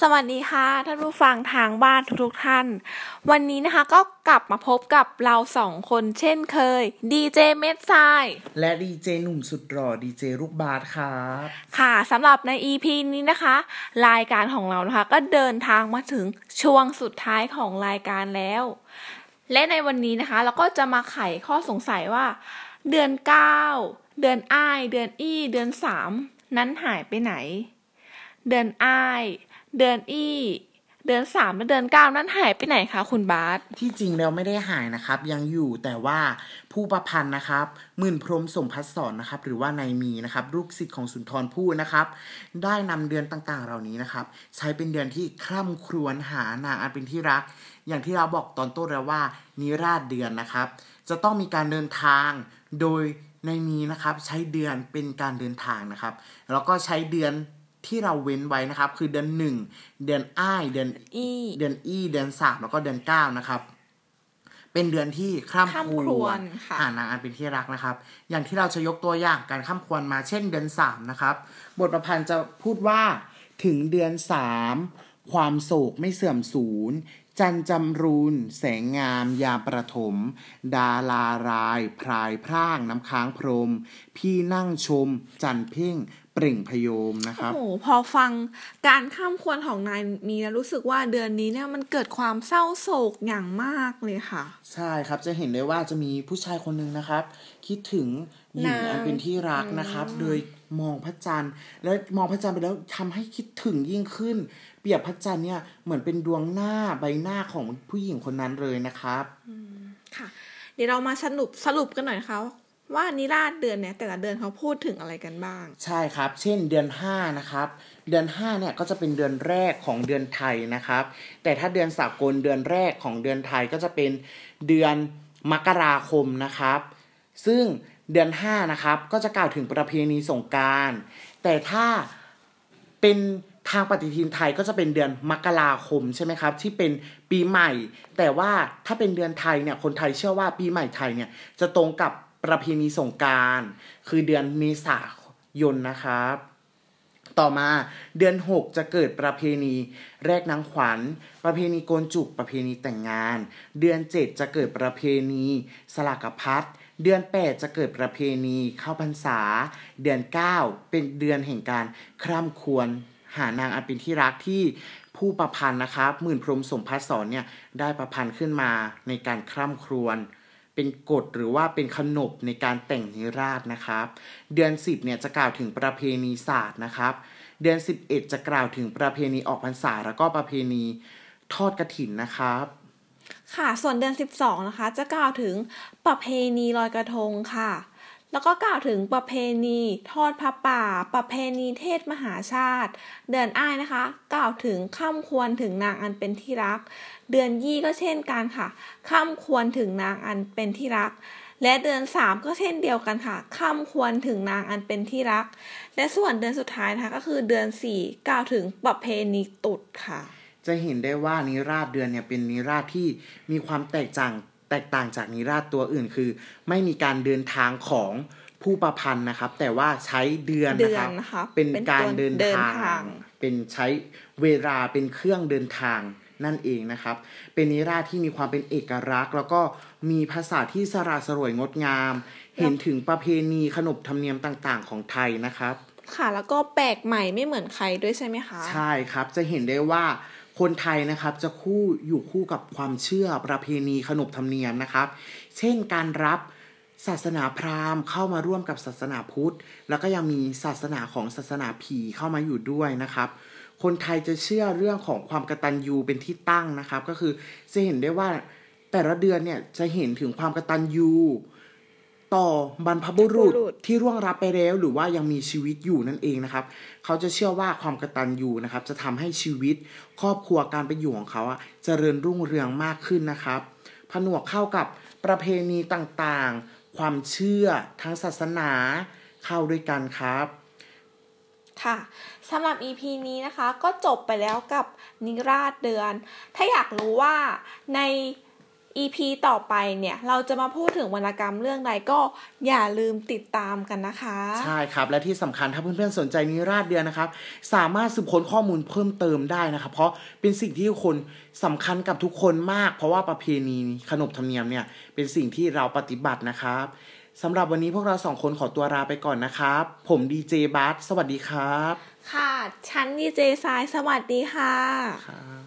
สวัสดีค่ะท่านผู้ฟังทางบ้านทุกๆท่าน วันนี้นะคะก็กลับมาพบกับเราสองคนเช่นเคยดีเจเมดไซและดีเจหนุ่มสุดหล่อดีเจลูกบาสครับค่ะสำหรับใน EP นี้นะคะ รายการของเรานะคะ ก็เดินทางมาถึงช่วงสุดท้ายของรายการแล้ว และในวันนี้นะคะ เราก็จะมาไขข้อสงสัยว่า เดือน 9 เดือนอ้าย เดือนอี้ เดือน 3 นั้นหายไปไหน เดือนอ้าย เดือนอีเดือนสามและเดือนเก้านั้นหายไปไหนคะคุณบาสที่จริงแล้วไม่ได้หายนะครับ ยังอยู่แต่ว่าผู้ประพันธ์นะครับหมื่นพรมสมพัฒสอนนะครับ หรือว่านายมีนะครับลูกศิษย์ของสุนทรภู่นะครับ ได้นำเดือนต่างๆ เหล่านี้นะครับ ใช้เป็นเดือนที่คร่ำครวญหานาอันเป็นที่รัก อย่างที่เราบอกตอนต้นแล้วว่านิราชเดือนนะครับ จะต้องมีการเดินทางโดยในมีนะครับใช้เดือนเป็นการเดินทางนะครับ แล้วก็ใช้เดือน ที่เราเว้นไว้นะครับ คือเดือนหนึ่งเดือนอ้ายเดือนอีเดือนอีเดือนสามแล้วก็เดือนเก้านะครับ เป็นเดือนที่ข้ามควรหานางอันเป็นที่รักนะครับ อย่างที่เราจะยกตัวอย่างการข้ามควรมาเช่นเดือนสามนะครับ บทประพันธ์จะพูดว่าถึงเดือนสามความโศกไม่เสื่อมสูญ จันจำรูน แสงงาม ยามประถม ดาลาราย พรายพร่างน้ำค้างพรม พี่นั่งชม จันเพ่ง เปล่งพโยมนะครับ โอ้พอฟังการข้ามควรของนายมีแล้วรู้สึกว่าเดือนนี้เนี่ยมันเกิดความเศร้าโศกอย่างมากเลยค่ะ ใช่ครับจะเห็นได้ว่าจะมีผู้ชายคนหนึ่งนะครับ คิดถึงหญิงอันเป็นที่รักนะครับ โดย มองพระจันทร์ แล้วมองพระจันทร์ไปแล้วทำให้คิดถึงยิ่งขึ้น เปรียบพระจันทร์เนี่ยเหมือนเป็นดวงหน้าใบหน้าของผู้หญิงคนนั้นเลยนะครับค่ะ เดี๋ยวเรามาสรุปสรุปกันหน่อยนะคะว่านิราศเดือนเนี่ยแต่ละเดือนเขาพูดถึงอะไรกันบ้าง ใช่ครับ เช่นเดือน5นะครับเดือน5เนี่ยก็จะเป็นเดือนแรกของเดือนไทยนะครับ แต่ถ้าเดือนสากลเดือนแรกของเดือนไทยก็จะเป็นเดือนมกราคมนะครับ ซึ่ง เดือน5นะครับ ก็จะกล่าวถึงประเพณีสงการแต่ถ้าเป็นทางปฏิทินไทยก็จะเป็นเดือนมกราคมใช่ไหมครับ ที่เป็นปีใหม่ แต่ว่าถ้าเป็นเดือนไทยเนี่ยคนไทยเชื่อว่าปีใหม่ไทยเนี่ยจะตรงกับประเพณีสงการคือเดือนเมษายนนะครับ ต่อมาเดือน 6 จะเกิดประเพณีแรกนางขวัญ ประเพณีโกนจุกประเพณีแต่งงาน เดือน 7 จะเกิดประเพณีสลากพัด เดือน8จะเกิดประเพณีเข้าพรรษา เดือน9เป็นเดือนแห่งการคร่ำควรหานางอันเป็นที่รักที่ผู้ประพันธ์นะครับหมื่นพรมสมพัสสอนเนี่ยได้ประพันธ์ขึ้นมาในการคร่ำครวญเป็นกฎหรือว่าเป็นขนบในการแต่งนิราศนะครับ เดือน 10เนี่ยจะกล่าวถึงประเพณีศาสตร์นะครับ เดือน 11 จะกล่าวถึงประเพณีออกพรรษาแล้วก็ประเพณีทอดกระถินนะครับ ค่ะ ส่วนเดือน 12 นะคะ จะกล่าวถึงประเพณีลอยกระทงค่ะ แล้วก็กล่าวถึงประเพณีทอดพระป่า ประเพณีเทศมหาชาติ เดือนอ้ายนะคะ กล่าวถึงข้ามควรถึงนางอันเป็นที่รัก เดือนยี่ก็เช่นกันค่ะข้ามควรถึงนางอันเป็นที่รักและเดือนสามก็เช่นเดียวกันค่ะข้ามควรถึงนางอันเป็นที่รัก และส่วนเดือนสุดท้ายนะคะก็คือเดือนสี่กล่าวถึงประเพณีตุดค่ะ จะเห็นได้ว่านิราชเดือนเนี่ยเป็นนิราชที่มีความแตกต่างแตกต่างจากนิราศตัวอื่นคือ ไม่มีการเดินทางของผู้ประพันธ์นะครับ แต่ว่าใช้เดือนนะครับเป็นการเดินทาง เป็นใช้เวลาเป็นเครื่องเดินทางนั่นเองนะครับ เป็นนิราศที่มีความเป็นเอกลักษณ์ แล้วก็มีภาษาที่สระสรวยงดงาม เห็นถึงประเพณีขนบธรรมเนียมต่างๆ ของไทยนะครับ ค่ะแล้วก็แปลกใหม่ไม่เหมือนใครด้วยใช่ไหมคะ ใช่ครับจะเห็นได้ว่า คนไทยนะครับจะคู่อยู่คู่กับความเชื่อประเพณีขนบธรรมเนียมนะครับ เช่นการรับศาสนาพราหมณ์เข้ามาร่วมกับศาสนาพุทธ แล้วก็ยังมีศาสนาของศาสนาผีเข้ามาอยู่ด้วยนะครับ คนไทยจะเชื่อเรื่องของความกตัญญูเป็นที่ตั้งนะครับ ก็คือจะเห็นได้ว่าแต่ละเดือนเนี่ยจะเห็นถึงความกตัญญู ต่อบรรพบุรุษที่ร่วงรับไปแล้วหรือว่ายังมีชีวิตอยู่นั่นเองนะครับ เขาจะเชื่อว่าความกตัญญูนะครับ จะทำให้ชีวิตครอบครัวการเป็นอยู่ของเขาอะเจริญรุ่งเรืองมากขึ้นนะครับ ผนวกเข้ากับประเพณีต่างๆ ความเชื่อทางศาสนาเข้าด้วยกันครับค่ะสำหรับ EP นี้นะคะก็จบไปแล้วกับนิราศเดือน ถ้าอยากรู้ว่าใน EP ต่อไปเนี่ยเราจะมาพูดถึงวรรณกรรมเรื่องใดก็อย่าลืมติดตามกันนะคะ ใช่ครับ และที่สำคัญถ้าเพื่อนๆสนใจนิราศเดือนนะครับ สามารถสืบค้นข้อมูลเพิ่มเติมได้นะครับ เพราะเป็นสิ่งที่คนสำคัญกับทุกคนมาก เพราะว่าประเพณีขนบธรรมเนียมเนี่ยเป็นสิ่งที่เราปฏิบัตินะครับสำหรับวันนี้พวกเราสองคนขอตัวลาไปก่อนนะครับ ผมดีเจบัสสวัสดีครับ ค่ะชั้นดีเจสายสวัสดีค่ะครับ